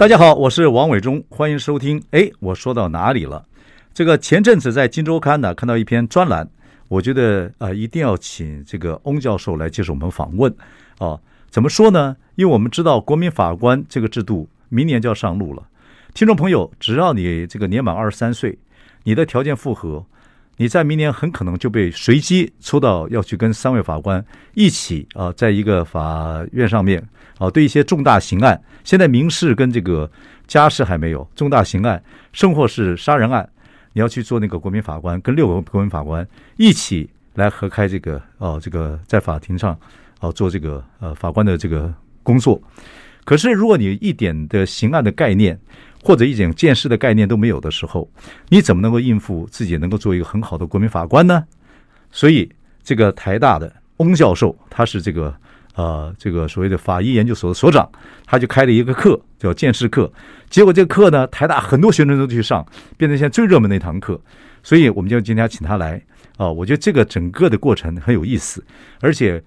大家好，我是王伟忠，欢迎收听。哎，我说到哪里了？这个前阵子在《金周刊》呢看到一篇专栏，我觉得呃一定要请这个翁教授来接受我们访问啊。怎么说呢？因为我们知道国民法官这个制度明年就要上路了。听众朋友，只要你这个年满二十三岁，你的条件符合，你在明年很可能就被随机抽到要去跟三位法官一起啊，在一个法院上面。啊，对一些重大刑案，现在民事跟这个家事还没有，重大刑案，甚或是杀人案，你要去做那个国民法官，跟六个国民法官一起来合开这个哦，这个在法庭上哦做这个呃法官的这个工作。可是如果你一点的刑案的概念或者一点见识的概念都没有的时候，你怎么能够应付自己能够做一个很好的国民法官呢？所以这个台大的翁教授，他是这个。呃，这个所谓的法医研究所的所长，他就开了一个课，叫见识课。结果这课呢，台大很多学生都去上，变成现在最热门的一堂课。所以我们就今天请他来啊、呃，我觉得这个整个的过程很有意思。而且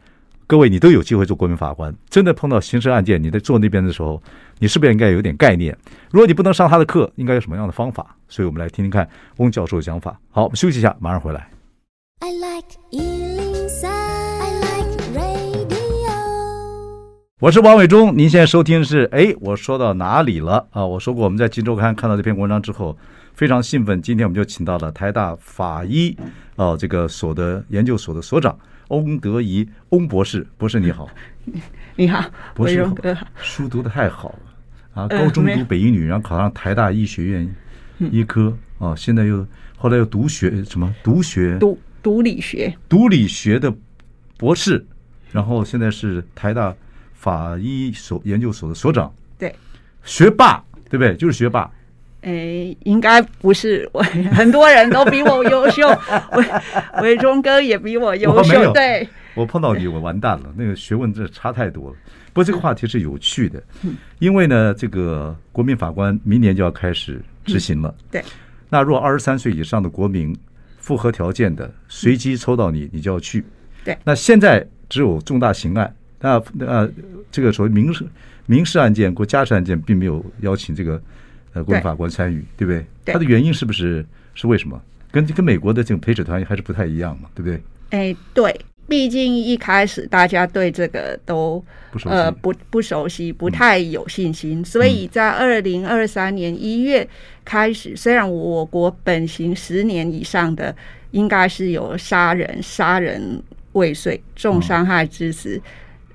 各位，你都有机会做国民法官，真的碰到刑事案件，你在做那边的时候，你是不是应该有点概念？如果你不能上他的课，应该有什么样的方法？所以我们来听听看翁教授的讲法。好，我们休息一下，马上回来。I like 103 I like radio 我是王伟忠，您现在收听的是哎，我说到哪里了啊？我说过，我们在《金周刊》看到这篇文章之后，非常兴奋。今天我们就请到了台大法医哦这个所的研究所的所长翁德仪翁博士。博士你好，你好，博士书读的太好了啊！高中读北一女，然后考上台大医学院医科啊，现在又后来又读学什么读学读读理学读理学的博士，然后现在是台大。法医所研究所的所长，对，学霸，对不对？就是学霸。诶，应该不是我，很多人都比我优秀，伟伟忠哥也比我优秀。对，我碰到你，我完蛋了。那个学问真的差太多了。不过这个话题是有趣的，因为呢，这个国民法官明年就要开始执行了。对，那若二十三岁以上的国民符合条件的，随机抽到你，你就要去。对，那现在只有重大刑案。那呃，这个所谓民事民事案件或家事案件，并没有邀请这个呃国民法官参与，对，对不对？对。他的原因是不是是为什么？跟跟美国的这种陪审团还是不太一样嘛，对不对？哎，对，毕竟一开始大家对这个都不熟悉，呃不不熟悉，不太有信心，嗯、所以在二零二三年一月开始，虽然我国本刑十年以上的应该是有杀人、杀人未遂、重伤害致死。嗯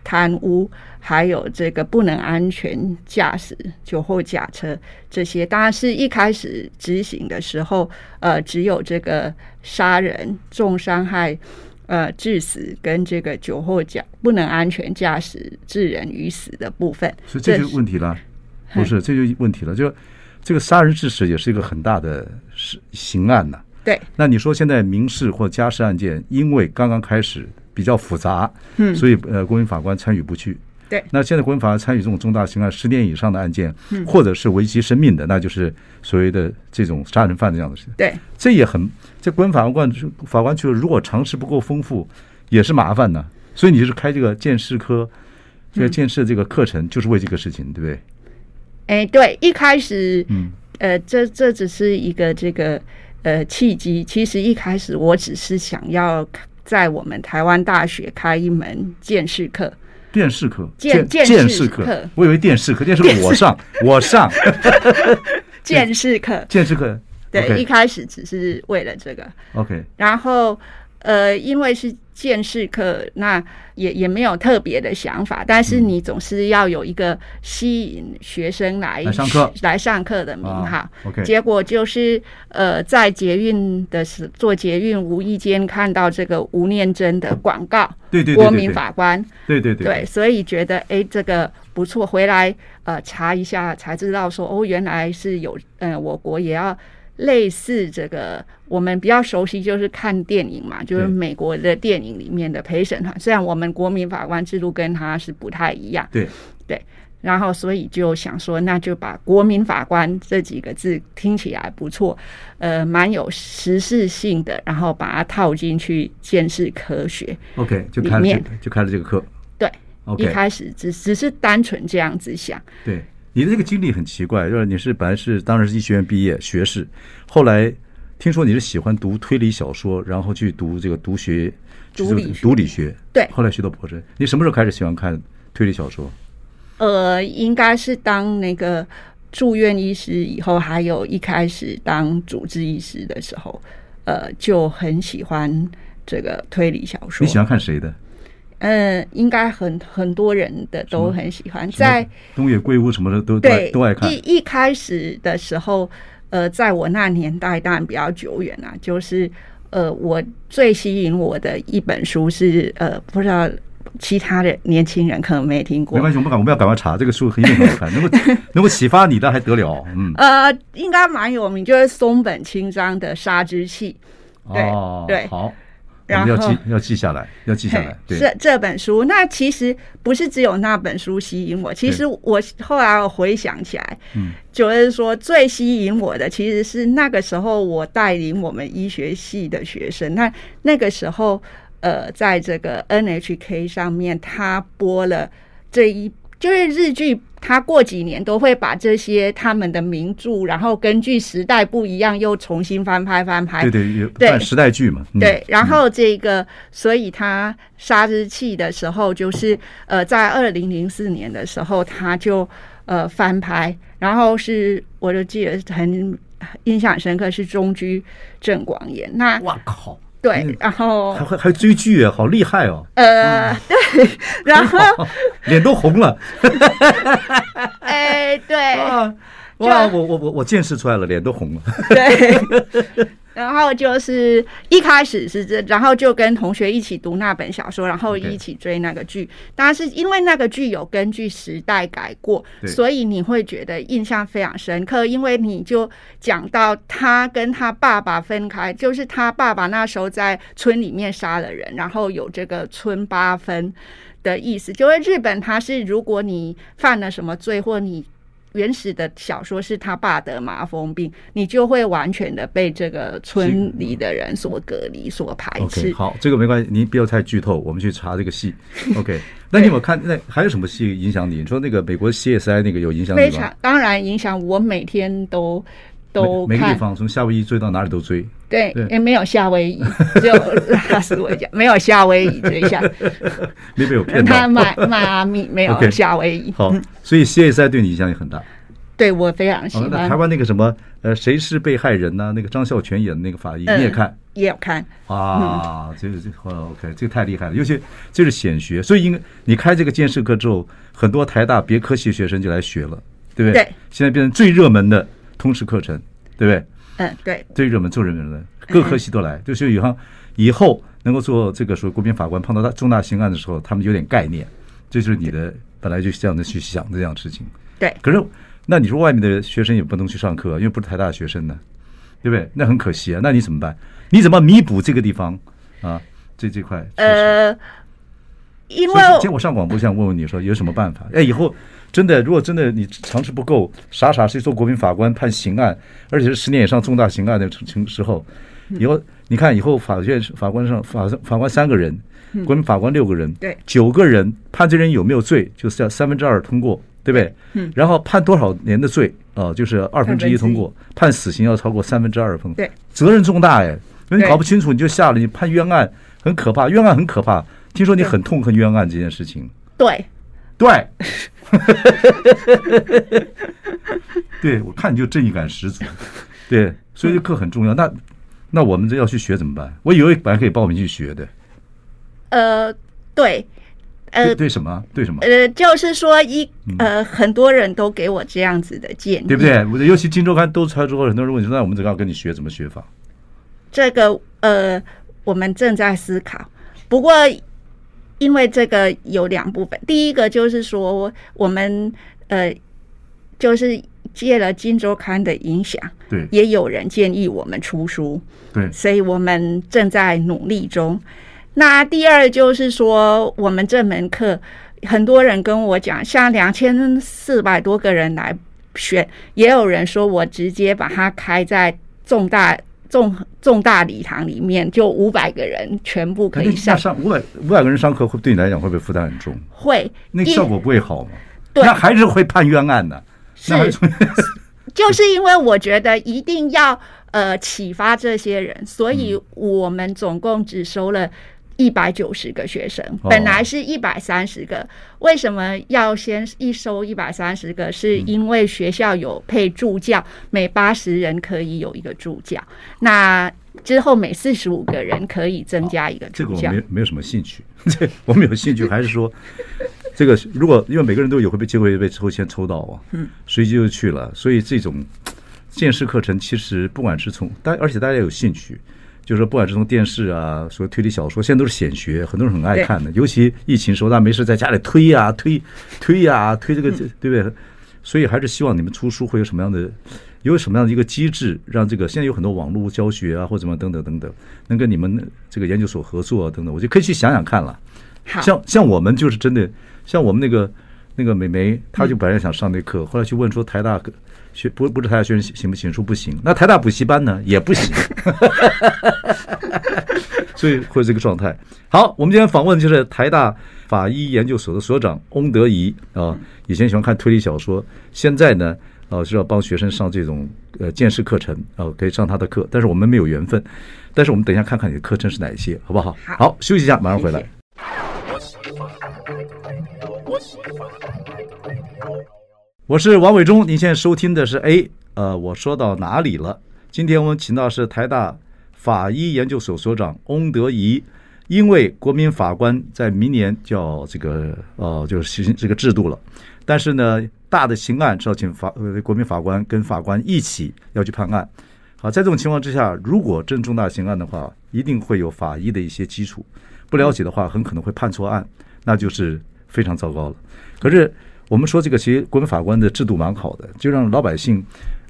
贪污，还有这个不能安全驾驶、酒后驾车这些，当然是一开始执行的时候，呃，只有这个杀人、重伤害、呃致死跟这个酒后驾不能安全驾驶致人于死的部分。所以这就问题了，不是这就问题了，就这个杀人致死也是一个很大的刑刑案呐、啊。对，那你说现在民事或家事案件，因为刚刚开始。比较复杂，嗯，所以呃，国民法官参与不去。对，那现在国民法官参与这种重大刑案十年以上的案件，嗯或者是危及生命的，那就是所谓的这种杀人犯这样的事。对，这也很，这国民法官法官去了，如果常识不够丰富，也是麻烦呢。所以你就是开这个见识科，这个见识这个课程，就是为这个事情，对不对？哎，对，一开始，嗯，呃，这这只是一个这个呃契机。其实一开始我只是想要。在我们台湾大学开一门见识课，电视课，见见识课，我以为电视课，电视课我上，我上，见识课，见识课，对，一开始只是为了这个，OK，然后呃，因为是见识课，那也也没有特别的想法，但是你总是要有一个吸引学生来来上课。来上课的名号。啊、OK，结果就是呃，在捷运的时做捷运，无意间看到这个吴念真的广告，对对，国民法官，对对对，对，所以觉得哎，这个不错，回来呃查一下才知道说哦，原来是有嗯、呃，我国也要。类似这个，我们比较熟悉就是看电影嘛，就是美国的电影里面的陪审团。虽然我们国民法官制度跟他是不太一样，对。对，然后所以就想说，那就把国民法官这几个字听起来不错，呃，蛮有实事性的，然后把它套进去见识科学，OK，就开了就开了这个课，对一开始只只是单纯这样子想，对。你的这个经历很奇怪，就是你是本来是当然是医学院毕业学士，后来听说你是喜欢读推理小说，然后去读这个读学，读理读理学，对，后来学到博士。你什么时候开始喜欢看推理小说？呃，应该是当那个住院医师以后，还有一开始当主治医师的时候，呃，就很喜欢这个推理小说。你喜欢看谁的？嗯，应该很很多人的都很喜欢，在东野圭吾什么的都对都爱看。一一开始的时候，呃，在我那年代当然比较久远啦，就是呃，我最吸引我的一本书是呃，不知道其他的年轻人可能没听过。没关系，我们赶我们要赶快查这个书，很有好看，能够能够启发你的还得了？嗯，呃，应该蛮有名，就是松本清张的《杀之气》。对哦，对，好。然后要记要记下来，要记下来。对，这这本书，那其实不是只有那本书吸引我。其实我后来我回想起来，嗯，就是说最吸引我的，其实是那个时候我带领我们医学系的学生。那那个时候，呃，在这个 NHK 上面，他播了这一。就是日剧，它过几年都会把这些他们的名著，然后根据时代不一样，又重新翻拍翻拍。对对，对时代剧嘛。嗯、对，然后这个，所以他杀之气的时候，就是呃，在二零零四年的时候，他就呃翻拍，然后是我就记得很印象深刻，是中居正广演。那哇靠！对，然后还还还追剧啊，好厉害哦！呃，对，然后 脸都红了。哎，对，哇，我我我我见识出来了，脸都红了。对。然后就是一开始是这，然后就跟同学一起读那本小说，然后一起追那个剧。当然是因为那个剧有根据时代改过，所以你会觉得印象非常深刻。因为你就讲到他跟他爸爸分开，就是他爸爸那时候在村里面杀了人，然后有这个村八分的意思，就是日本他是如果你犯了什么罪或你。原始的小说是他爸得麻风病，你就会完全的被这个村里的人所隔离、所排斥。Okay, 好，这个没关系，您不要太剧透，我们去查这个戏。OK，那你有没有看？那还有什么戏影响你？你说那个美国 CSI 那个有影响你吗？非常，当然影响我，每天都。都每个地方从夏威夷追到哪里都追，对，也没有夏威夷，只有拉斯维加，没有夏威夷追下，没有骗他迈迈阿密没有夏威夷。好，所以 CSI 对你影响也很大。对我非常喜欢。台湾那个什么呃，谁是被害人呢？那个张孝全演的那个法医，你也看？也有看啊，这个这 OK，这个太厉害了，尤其这是显学，所以因为你开这个鉴识课之后，很多台大别科系学生就来学了，对不对？对，现在变成最热门的。通识课程，对不对？嗯，对，最热门做热门的各科系都来，就是以后以后能够做这个说国民法官，碰到大重大刑案的时候，他们有点概念。这就是你的本来就是这样的去想这样的事情。对，可是那你说外面的学生也不能去上课，因为不是台大的学生呢，对不对？那很可惜啊。那你怎么办？你怎么弥补这个地方啊？这这块？呃，因为今天我上广播想问问你说有什么办法？哎，以后。真的，如果真的你常识不够，傻傻去做国民法官判刑案，而且是十年以上重大刑案的情时候，以后你看以后法院法官上法法官三个人，国民法官六个人，对，九个人判这人有没有罪，就是要三分之二通过，对不对？嗯，然后判多少年的罪啊，就是二分之一通过，判死刑要超过三分之二分，对，责任重大哎，你搞不清楚你就下了，你判冤案很可怕，冤案很可怕，听说你很痛恨冤案这件事情，对。对，对，我看你就正义感十足，对，所以这课很重要。那那我们这要去学怎么办？我以为本来可以报名去学的。呃，对，呃，对，对什么？对什么？呃，就是说一呃，很多人都给我这样子的建议，对不对？尤其《金周刊》都出来之后，很多人问说：“那我们怎么样跟你学？怎么学法？”这个呃，我们正在思考。不过，因为这个有两部分，第一个就是说，我们呃，就是借了《金周刊》的影响，对，也有人建议我们出书，对，所以我们正在努力中。那第二就是说，我们这门课很多人跟我讲，像两千四百多个人来选，也有人说我直接把它开在重大重重大礼堂里面，就五百个人全部可以上。上五百五百个人上课，会对你来讲会不会负担很重？会，那效果不会好吗？对，那还是会判冤案的。是，就是因为我觉得一定要呃启发这些人，所以我们总共只收了。一百九十个学生，本来是一百三十个。为什么要先一收一百三十个？是因为学校有配助教，每八十人可以有一个助教。那之后每四十五个人可以增加一个助教。这个我没没有什么兴趣，这 我们有兴趣还是说，这个如果因为每个人都有会被机会被抽签抽到啊，嗯，随机就去了。所以这种见识课程其实不管是从大，而且大家有兴趣。就是说，不管是从电视啊，说推理小说，现在都是显学，很多人很爱看的。尤其疫情时候，大家没事在家里推呀、啊、推、推呀、啊、推这个，对不对？所以还是希望你们出书会有什么样的，有什么样的一个机制，让这个现在有很多网络教学啊，或者怎么等等等等，能跟你们这个研究所合作啊等等，我就可以去想想看了。像像我们就是真的，像我们那个那个美眉，她就本来想上那课，后来去问说台大。学不不是台大学生行不行？说不行。那台大补习班呢？也不行。所以会这个状态。好，我们今天访问就是台大法医研究所的所长翁德仪啊。以前喜欢看推理小说，现在呢，呃，是要帮学生上这种呃见识课程啊，可以上他的课。但是我们没有缘分。但是我们等一下看看你的课程是哪一些，好不好？好，休息一下，马上回来。我是王伟忠，您现在收听的是 A，呃，我说到哪里了？今天我们请到是台大法医研究所所长翁德仪，因为国民法官在明年就要这个呃，就是行这个制度了，但是呢，大的刑案是要请法呃国民法官跟法官一起要去判案。好，在这种情况之下，如果真重大刑案的话，一定会有法医的一些基础，不了解的话，很可能会判错案，那就是非常糟糕了。可是。我们说这个其实国民法官的制度蛮好的，就让老百姓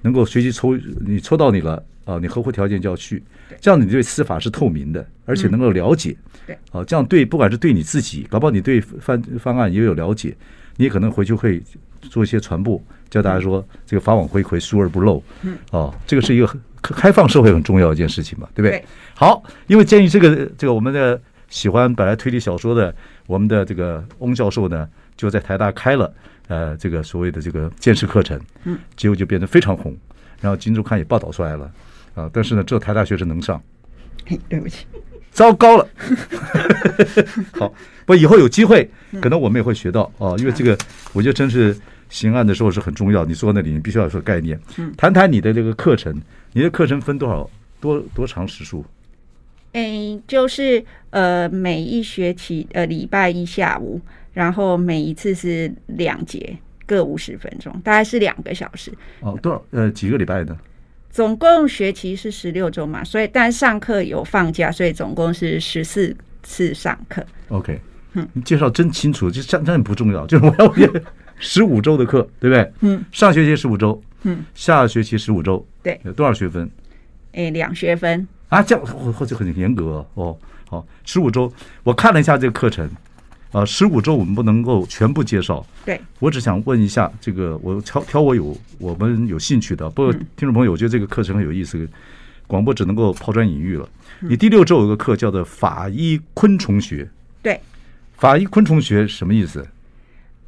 能够随机抽，你抽到你了啊，你合乎条件就要去，这样你对司法是透明的，而且能够了解，对，啊，这样对不管是对你自己，搞不好你对犯方案也有了解，你也可能回去会做一些传播，教大家说这个法网恢恢，疏而不漏，嗯，哦，这个是一个开放社会很重要一件事情嘛，对不对？好，因为鉴于这个这个我们的喜欢本来推理小说的我们的这个翁教授呢。就在台大开了，呃，这个所谓的这个见识课程，嗯，结果就变得非常红，然后《金周刊》也报道出来了，啊，但是呢，只有台大学生能上，嘿，对不起，糟糕了，好，不，以后有机会，可能我们也会学到啊，因为这个，我觉得真是刑案的时候是很重要，你坐在那里，你必须要有个概念，嗯，谈谈你的这个课程，你的课程分多少多多长时数？哎，就是呃，每一学期呃礼拜一下午。然后每一次是两节，各五十分钟，大概是两个小时。哦，多少？呃，几个礼拜呢？总共学期是十六周嘛，所以但上课有放假，所以总共是十四次上课。OK，嗯，你介绍真清楚，就这样不重要，就是我要 十五周的课，对不对？嗯，上学期十五周，嗯，下学期十五周，对，有多少学分？哎，两学分啊，这样或者很严格哦。好，十五周，我看了一下这个课程。啊，十五周我们不能够全部介绍。对，我只想问一下，这个我挑挑我有我们有兴趣的。不过听众朋友，我觉得这个课程很有意思，广播只能够抛砖引玉了。你第六周有个课叫做法医昆虫学。对，法医昆虫学什么意思？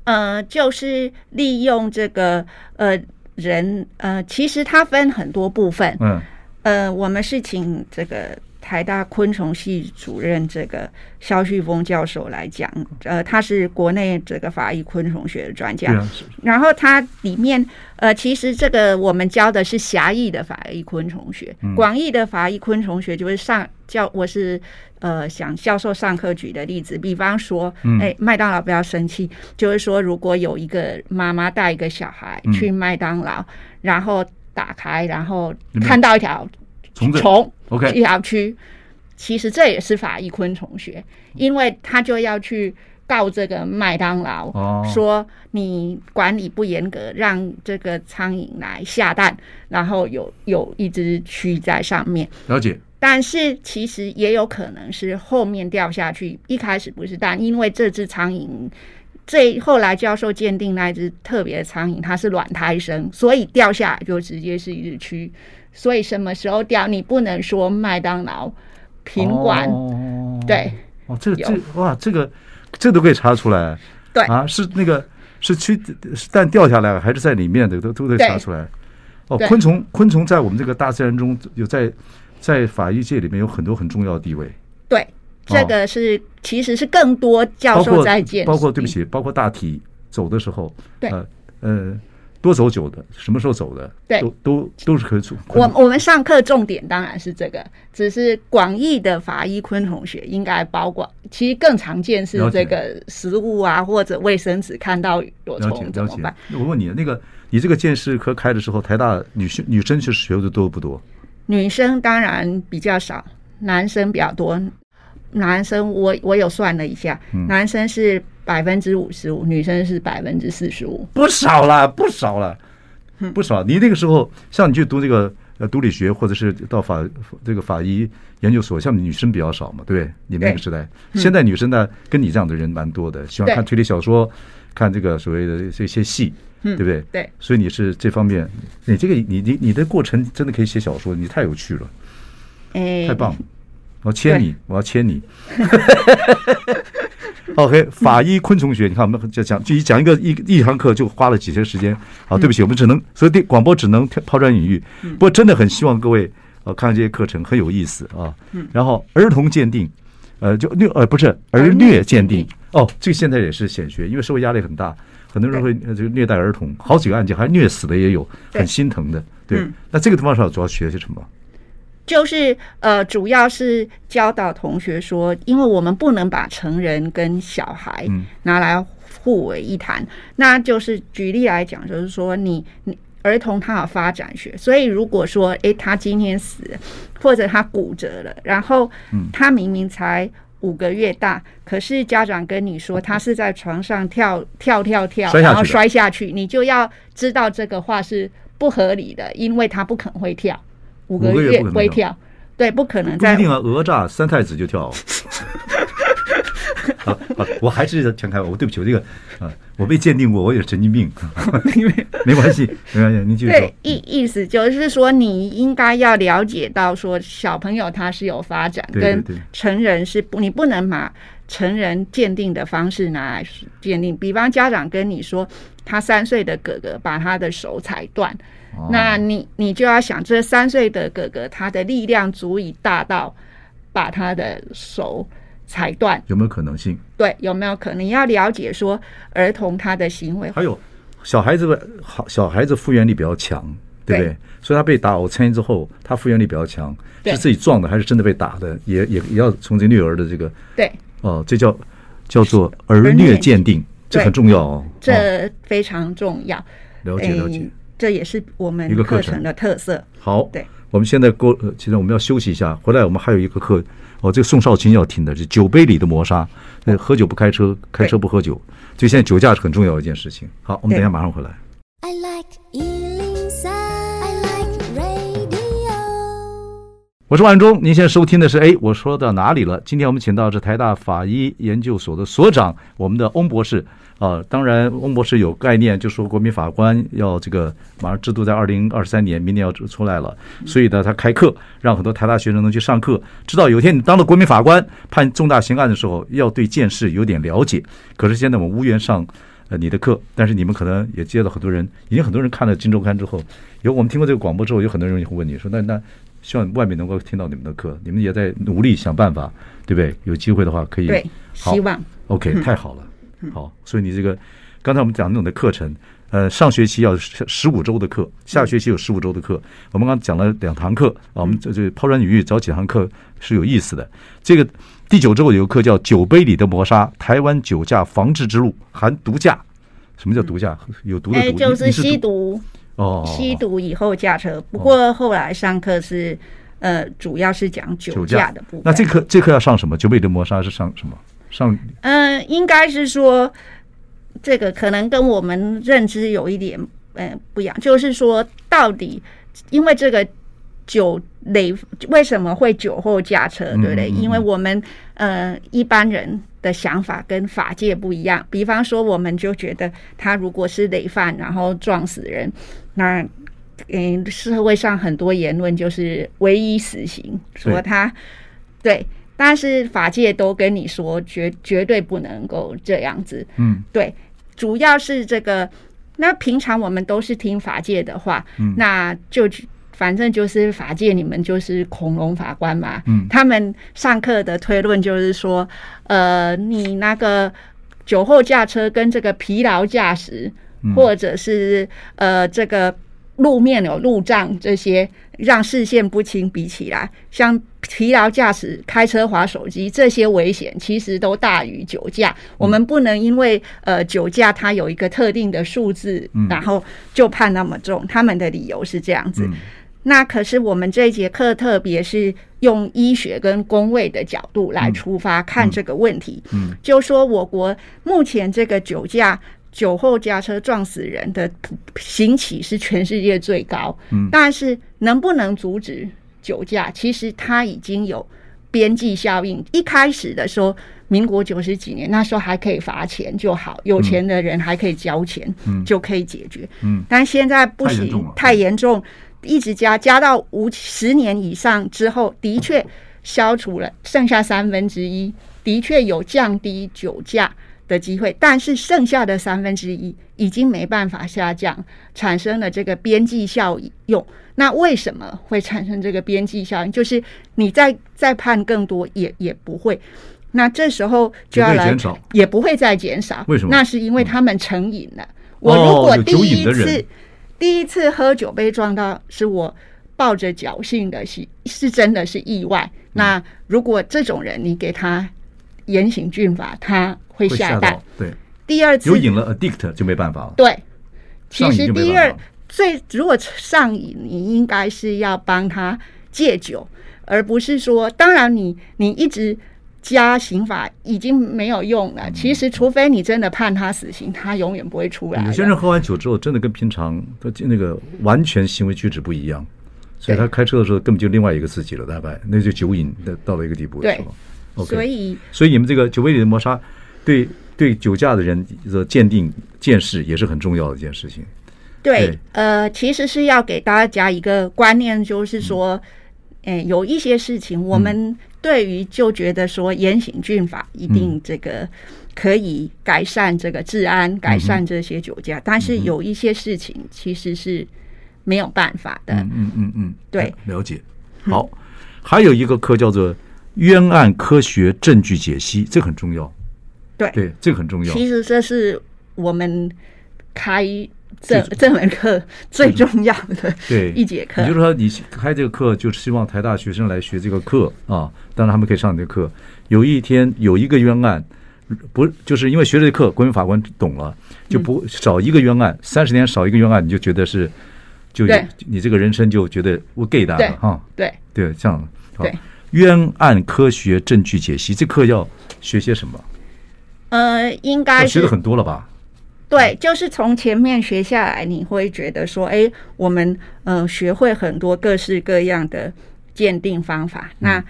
呃，就是利用这个呃人呃，其实它分很多部分。嗯。呃，我们是请这个台大昆虫系主任这个肖旭峰教授来讲，呃，他是国内这个法医昆虫学的专家。啊、然后他里面，呃，其实这个我们教的是狭义的法医昆虫学，嗯、广义的法医昆虫学就是上教，我是呃想教授上课举的例子，比方说，哎，麦当劳不要生气，就是说如果有一个妈妈带一个小孩去麦当劳，嗯、然后打开，然后看到一条。虫，OK，一条蛆，其实这也是法医昆虫学，因为他就要去告这个麦当劳，哦、说你管理不严格，让这个苍蝇来下蛋，然后有有一只蛆在上面。了解。但是其实也有可能是后面掉下去，一开始不是蛋，因为这只苍蝇，最后来教授鉴定那只特别的苍蝇，它是卵胎生，所以掉下来就直接是一只蛆。所以什么时候掉？你不能说麦当劳品管，哦、对哦，这个这哇，这个这都可以查出来。对啊，是那个是去是蛋掉下来还是在里面的，都都得查出来。哦，昆虫昆虫在我们这个大自然中有在在法医界里面有很多很重要的地位。对，这个是、哦、其实是更多教授在见，包括对不起，包括大体走的时候，对呃。呃多走久的，什么时候走的？对，都都都是可以走。我我们上课重点当然是这个，只是广义的法医昆同学应该包括，其实更常见是这个食物啊或者卫生纸看到有虫怎么办？我问你，那个你这个健识科开的时候，台大女性女生去学的多不多？女生当然比较少，男生比较多。男生我我有算了一下，嗯、男生是。百分之五十五，女生是百分之四十五，不少了，不少了，不少。你那个时候，像你去读这个呃毒理学，或者是到法这个法医研究所，像女生比较少嘛，对？你那个时代，现在女生呢，跟你这样的人蛮多的，喜欢看推理小说，看这个所谓的这些戏，对不对？对。所以你是这方面，你这个你你你的过程真的可以写小说，你太有趣了，哎，太棒了，我签你，我要签你。OK，法医昆虫学，你看我们就讲，就一讲一个一一堂课就花了几天时间。啊，对不起，我们只能所以对广播只能抛砖引玉。不过真的很希望各位呃看这些课程很有意思啊。然后儿童鉴定，呃，就虐呃不是儿虐鉴定哦，这个现在也是显学，因为社会压力很大，很多人会这个虐待儿童，好几个案件还虐死的也有，很心疼的。对，那这个地方上主要学些什么？就是呃，主要是教导同学说，因为我们不能把成人跟小孩拿来互为一谈。嗯、那就是举例来讲，就是说你你儿童他有发展学，所以如果说诶他今天死了，或者他骨折了，然后他明明才五个月大，可是家长跟你说他是在床上跳跳跳跳，然后摔下去，你就要知道这个话是不合理的，因为他不可能会跳。五个月会跳，对，不可能在。不一定啊，讹诈三太子就跳。好，好，我还是强开我，对不起，我这个啊，我被鉴定过，我也是神经病。没关系，没关系，您继续说。对，意意思就是说，你应该要了解到，说小朋友他是有发展，跟成人是不，你不能把成人鉴定的方式拿来鉴定。比方家长跟你说，他三岁的哥哥把他的手踩断。那你你就要想，这三岁的哥哥他的力量足以大到把他的手踩断，有没有可能性？对，有没有可能？你要了解说儿童他的行为，还有小孩子的好，小孩子复原力比较强，对不对？对，所以他被打我参之后，他复原力比较强，是自己撞的还是真的被打的？也也也要从这虐儿的这个对哦，这叫叫做儿虐鉴定，这很重要哦，这非常重要，了解了解。这也是我们一个课程的特色。好，对，我们现在过，其实我们要休息一下，回来我们还有一个课。哦，这个宋少卿要听的是酒杯里的磨砂。那喝酒不开车，开车不喝酒，所以现在酒驾是很重要的一件事情。好，我们等一下马上回来。I like 我是万忠，您现在收听的是哎，我说到哪里了？今天我们请到是台大法医研究所的所长，我们的翁博士啊。当然，翁博士有概念，就说国民法官要这个马上制度在二零二三年，明年要出来了，所以呢，他开课，让很多台大学生能去上课，知道有一天你当了国民法官，判重大刑案的时候，要对件事有点了解。可是现在我们无缘上呃你的课，但是你们可能也接到很多人，已经很多人看了《金周刊》之后，有我们听过这个广播之后，有很多人也会问你说，那那。希望外面能够听到你们的课，你们也在努力想办法，对不对？有机会的话可以。对，希望。OK，太好了。好，所以你这个刚才我们讲那种的课程，呃，上学期要十五周的课，下学期有十五周的课。我们刚刚讲了两堂课啊，我们这这抛砖引玉找几堂课是有意思的。这个第九周有个课叫《酒杯里的磨砂：台湾酒驾防治之路》，含毒驾。什么叫毒驾？有毒的毒，就是吸毒。哦，吸毒以后驾车。不过后来上课是呃，主要是讲酒驾的部分。那这课这课要上什么？酒杯里的磨砂是上什么？上嗯、呃，应该是说，这个可能跟我们认知有一点嗯、呃、不一样，就是说，到底因为这个酒累为什么会酒后驾车，对不对？嗯嗯嗯，因为我们呃一般人的想法跟法界不一样。比方说，我们就觉得他如果是累犯，然后撞死人，那嗯社会上很多言论就是唯一死刑，说他对。但是法界都跟你说绝绝对不能够这样子，嗯，对，主要是这个。那平常我们都是听法界的话，嗯，那就反正就是法界，你们就是恐龙法官嘛，嗯，他们上课的推论就是说，呃，你那个酒后驾车跟这个疲劳驾驶，或者是呃这个。路面有路障，这些让视线不清比起来，像疲劳驾驶、开车滑手机这些危险，其实都大于酒驾。我们不能因为呃酒驾它有一个特定的数字，然后就判那么重。他们的理由是这样子。那可是我们这一节课，特别是用医学跟工位的角度来出发看这个问题。就说我国目前这个酒驾。酒后驾车撞死人的刑期是全世界最高，嗯，但是能不能阻止酒驾？其实它已经有边际效应。一开始的时候，民国九十几年那时候还可以罚钱就好，有钱的人还可以交钱，嗯，就可以解决，嗯，但现在不行，太严重，一直加加到五十年以上之后，的确消除了剩下三分之一，的确有降低酒驾的机会，但是剩下的三分之一已经没办法下降，产生了这个边际效用。那为什么会产生这个边际效应？就是你再再判更多也也不会。那这时候就要来，也不会再减少。为什么？那是因为他们成瘾了。我如果第一次第一次喝酒被撞到，是我抱着侥幸的是是真的是意外。那如果这种人，你给他严刑峻法，他。会下蛋，对。第二次有瘾了，addict 就没办法了。对，其实第二最如果上瘾，你应该是要帮他戒酒，而不是说，当然你你一直加刑法已经没有用了。其实，除非你真的判他死刑，他永远不会出来。有些人喝完酒之后，真的跟平常他那个完全行为举止不一样，所以他开车的时候根本就另外一个自己了，大概那就酒瘾的到了一个地步的时候。对，所以所以你们这个酒杯里的磨砂。对对，酒驾的人的鉴定见识也是很重要的一件事情。对，对呃，其实是要给大家一个观念，就是说，嗯、哎，有一些事情，我们对于就觉得说严刑峻法一定这个可以改善这个治安，嗯、改善这些酒驾，但是有一些事情其实是没有办法的。嗯嗯嗯，嗯，对，了解。好，还有一个课叫做冤案科学证据解析，这很重要。对对，这个很重要。其实这是我们开这这门课最重要的对一节课。也就是说，你开这个课，就是希望台大学生来学这个课啊。当然，他们可以上这个课。有一天有一个冤案，不就是因为学这个课，国民法官懂了，就不少一个冤案。三十年少一个冤案，你就觉得是，就你这个人生就觉得我 gay 的了哈。对对，这样。对，冤案科学证据解析，这课要学些什么？呃，应该学的很多了吧？对，就是从前面学下来，你会觉得说，哎，我们呃学会很多各式各样的鉴定方法，嗯、那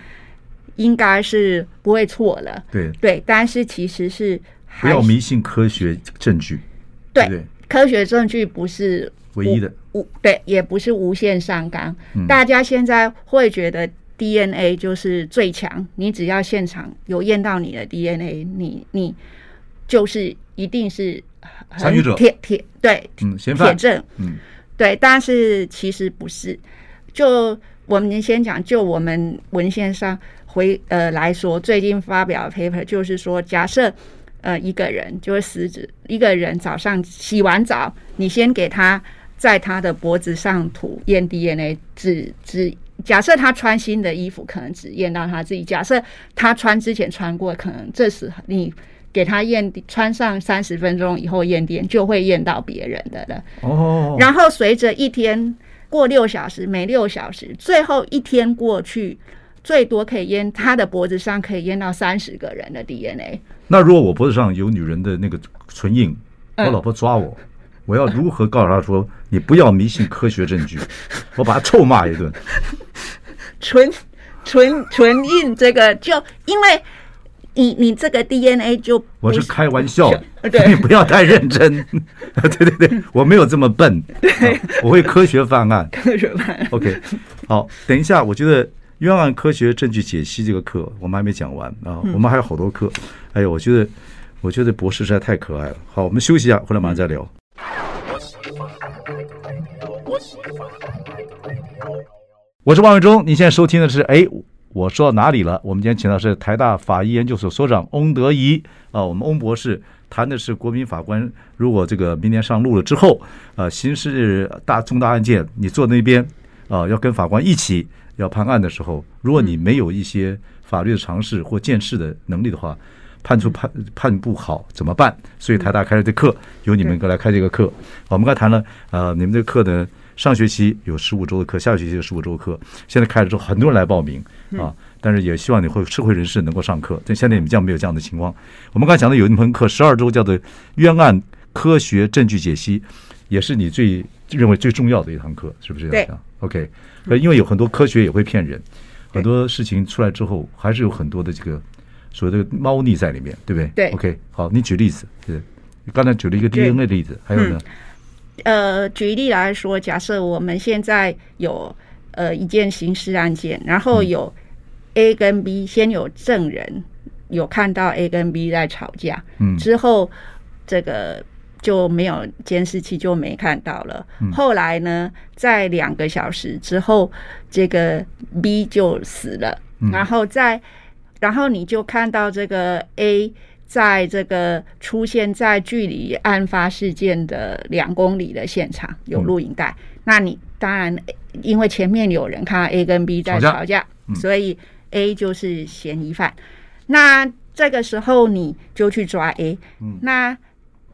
应该是不会错了。对对，但是其实是不要迷信科学证据。对，对科学证据不是唯一的，无对，也不是无限上纲。嗯、大家现在会觉得。DNA 就是最强，你只要现场有验到你的 DNA，你你就是一定是参与者，铁铁对，嗯，嫌犯铁证，嗯，对，但是其实不是，就我们先讲，就我们文献上回呃来说，最近发表的 paper 就是说，假设呃一个人就是死者，一个人早上洗完澡，你先给他在他的脖子上涂验 DNA，只只假设他穿新的衣服，可能只验到他自己；假设他穿之前穿过，可能这时你给他验穿上三十分钟以后验 DNA，就会验到别人的了。哦，然后随着一天。过六小时，每六小时，最后一天过去，最多可以验他的脖子上可以验到三十个人的 DNA。那如果我脖子上有女人的那个唇印，我老婆抓我，我要如何告诉他说你不要迷信科学证据？我把他臭骂一顿。纯纯纯印这个就因为。你你这个 DNA 就我是开玩笑，你不要太认真。对对对，我没有这么笨，对，我会科学犯案。科学犯案。OK，好，等一下，我觉得冤案科学证据解析这个课我们还没讲完啊，我们还有好多课。哎呦，我觉得我觉得博士实在太可爱了。好，我们休息一下，回来马上再聊。我是王伟忠，你现在收听的是哎。我说到哪里了？我们今天请到是台大法医研究所所长翁德仪啊，我们翁博士谈的是国民法官，如果这个明年上路了之后，呃，刑事大重大案件，你坐那边啊，要跟法官一起要判案的时候，如果你没有一些法律的常识或见识的能力的话，判出判判不好怎么办？所以台大开了这课，由你们过来开这个课。我们刚才谈了，呃，你们这个课呢？上学期有十五周的课，下学期有十五周课。现在开了之后，很多人来报名啊，但是也希望你会社会人士能够上课。但现在你们这样没有这样的情况。我们刚才讲的有一门课，十二周叫做冤案科学证据解析，也是你最认为最重要的一堂课，是不是？对。OK，因为有很多科学也会骗人，很多事情出来之后，还是有很多的这个所谓的猫腻在里面，对不对？对。OK，好，你举例子，对，你刚才举了一个 DNA 的例子，还有呢？呃，举例来说，假设我们现在有呃一件刑事案件，然后有 A 跟 B，先有证人有看到 A 跟 B 在吵架，嗯，之后这个就没有监视器就没看到了。后来呢，在两个小时之后，这个 B 就死了，然后在然后你就看到这个 A。在这个出现在距离案发事件的两公里的现场有录影带，那你当然因为前面有人看到 A 跟 B 在吵架，所以 A 就是嫌疑犯。那这个时候你就去抓 A，那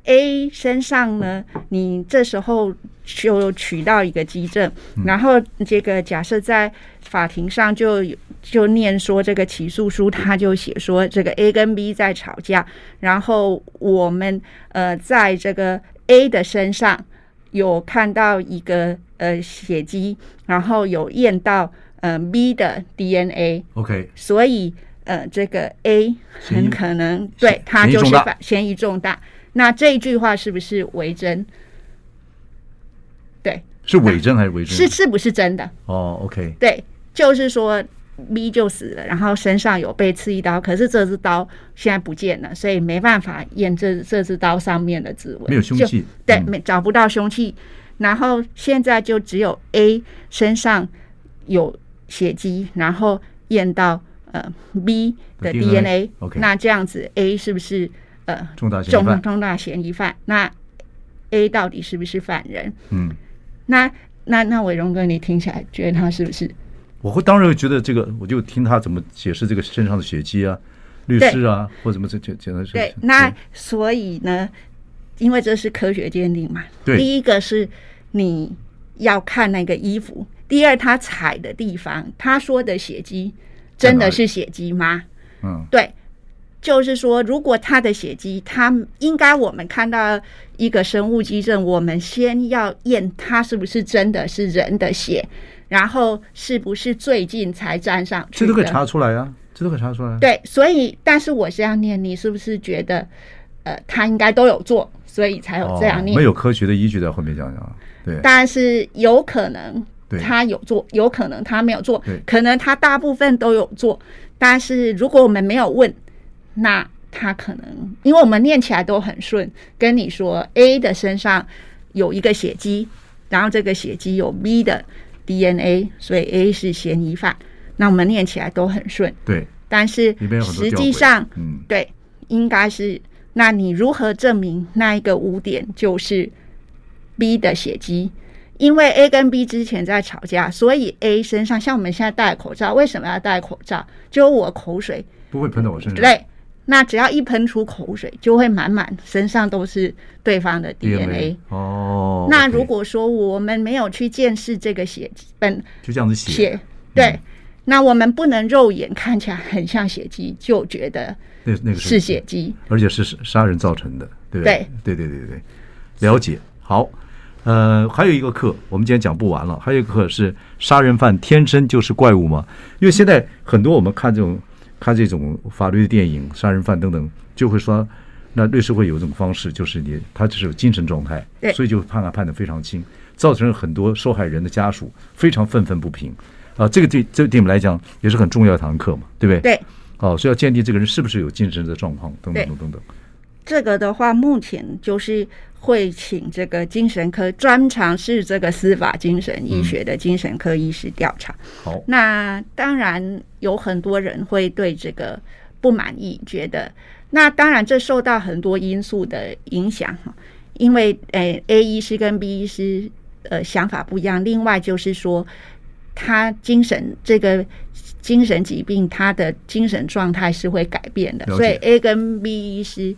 A 身上呢，你这时候就取到一个基证，然后这个假设在法庭上就有。就念说这个起诉书，他就写说这个 A 跟 B 在吵架，然后我们呃在这个 A 的身上有看到一个呃血迹，然后有验到呃 B 的 DNA。OK，所以呃这个 A 很可能对他就是犯嫌疑重大。那这一句话是不是伪真？对，是伪真还是伪真？是是不是真的？哦，OK，对，就是说。B 就死了，然后身上有被刺一刀，可是这只刀现在不见了，所以没办法验证这只刀上面的指纹，没有凶器，对，没找不到凶器。然后现在就只有 A 身上有血迹，然后验到呃 B 的 DNA。OK，那这样子 A 是不是呃重大嫌疑犯？重大嫌疑犯？那 A 到底是不是犯人？嗯，那那那伟荣哥，你听起来觉得他是不是？我会当然会觉得这个，我就听他怎么解释这个身上的血迹啊，律师啊，或怎么这这简单说。对，那所以呢，因为这是科学鉴定嘛。对。第一个是你要看那个衣服，第二他踩的地方，他说的血迹真的是血迹吗？嗯，对，就是说，如果他的血迹，他应该我们看到一个生物基证，我们先要验他是不是真的是人的血。然后是不是最近才沾上去？这都可以查出来啊，这都可以查出来。对，所以但是我这样念，你是不是觉得，呃，他应该都有做，所以才有这样念？没有科学的依据在后面讲讲。对，但是有可能他有做，有可能他没有做，可能他大部分都有做。但是如果我们没有问，那他可能，因为我们念起来都很顺，跟你说 A 的身上有一个血迹，然后这个血迹有 B 的。DNA，所以 A 是嫌疑犯。那我们念起来都很顺，对。但是实际上，嗯，对，应该是。那你如何证明那一个污点就是 B 的血迹？因为 A 跟 B 之前在吵架，所以 A 身上像我们现在戴口罩，为什么要戴口罩？就我口水不会喷到我身上。对，那只要一喷出口水，就会满满身上都是对方的 DNA。哦，那如果说我们没有去见识这个血本，就这样子写，血对、嗯，那我们不能肉眼看起来很像血迹，就觉得那那个是血迹，而且是杀人造成的，对不对？对对对对对，了解。好。呃，还有一个课，我们今天讲不完了。还有一个课是杀人犯天生就是怪物吗？因为现在很多我们看这种看这种法律的电影，杀人犯等等，就会说，那律师会有一种方式，就是你他只是有精神状态，所以就判案判的非常轻，造成很多受害人的家属非常愤愤不平。啊，这个对这个对我们来讲也是很重要的一堂课嘛，对不对？对。哦，所以要鉴定这个人是不是有精神的状况，等等等等等。这个的话，目前就是。会请这个精神科专长是这个司法精神医学的精神科医师调查。好，那当然有很多人会对这个不满意，觉得那当然这受到很多因素的影响哈，因为诶 A 医师跟 B 医师呃想法不一样，另外就是说他精神这个精神疾病，他的精神状态是会改变的，所以 A 跟 B 医师。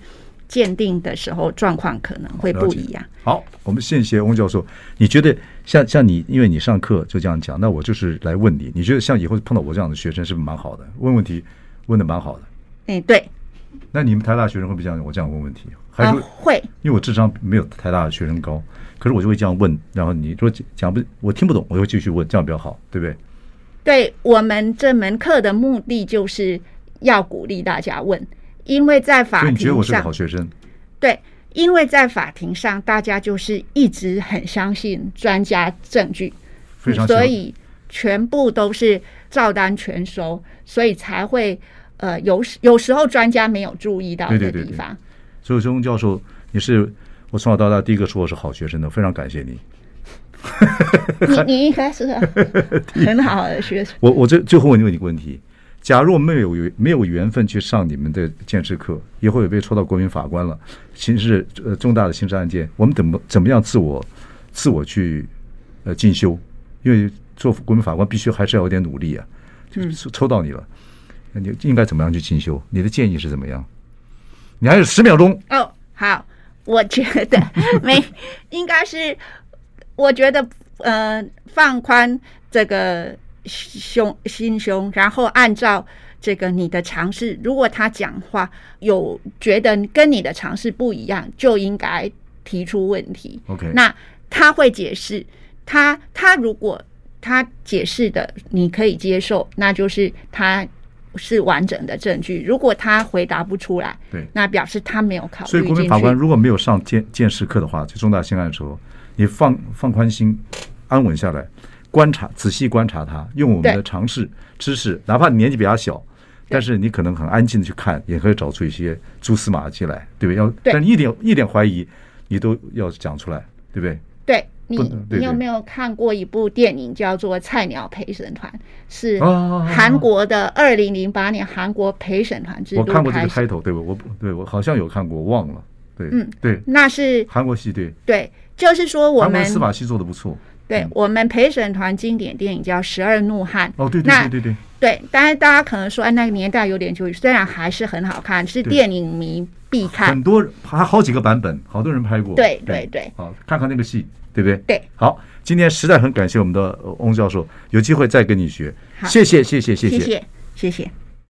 鉴定的时候状况可能会不一样。好，我们谢谢翁教授。你觉得像像你，因为你上课就这样讲，那我就是来问你，你觉得像以后碰到我这样的学生是不是蛮好的？问问题问的蛮好的。哎，对。那你们台大学生会不会像我这样问问题？还是、啊、会？因为我智商没有台大的学生高，可是我就会这样问。然后你说讲不，我听不懂，我就会继续问，这样比较好，对不对？对，我们这门课的目的就是要鼓励大家问。因为在法庭上，你觉得我是个好学生？对，因为在法庭上，大家就是一直很相信专家证据，非常所以全部都是照单全收，所以才会呃有有时候专家没有注意到的地方。对对对对，所以，钟教授，你是我从小到大第一个说我是好学生的，非常感谢你。你你应该是 很好的学生。我我最最后问你问你个问题。假如没有没有缘分去上你们的鉴识课，以后也被抽到国民法官了，刑事呃重大的刑事案件，我们怎么怎么样自我自我去呃进修？因为做国民法官必须还是要有点努力啊。就抽到你了，那你应该怎么样去进修？你的建议是怎么样？你还有十秒钟。哦，好，我觉得没 应该是，我觉得呃放宽这个。胸心胸，然后按照这个你的尝试，如果他讲话有觉得跟你的尝试不一样，就应该提出问题。OK，那他会解释，他他如果他解释的你可以接受，那就是他是完整的证据。如果他回答不出来，对，那表示他没有考虑。所以，国民法官如果没有上见见识课的话，就重大刑案的时候，你放放宽心，安稳下来。观察，仔细观察他，用我们的常识知识，哪怕你年纪比较小，但是你可能很安静的去看，也可以找出一些蛛丝马迹来，对不对？要，但是一点一点怀疑，你都要讲出来，对不对？对你你有没有看过一部电影叫做《菜鸟陪审团》？是韩国的二零零八年韩国陪审团制度。我看过这个开头，对不？我对我好像有看过，忘了。对，嗯，对，那是韩国戏，对，对，就是说我们司法戏做的不错。对我们陪审团经典电影叫《十二怒汉》哦，对对对对对，对，当然大家可能说，哎，那个年代有点久，虽然还是很好看，是电影迷必看。很多还好几个版本，好多人拍过。对对对，好，看看那个戏，对不对？对，好，今天实在很感谢我们的翁教授，有机会再跟你学。谢谢谢谢谢谢谢谢。谢谢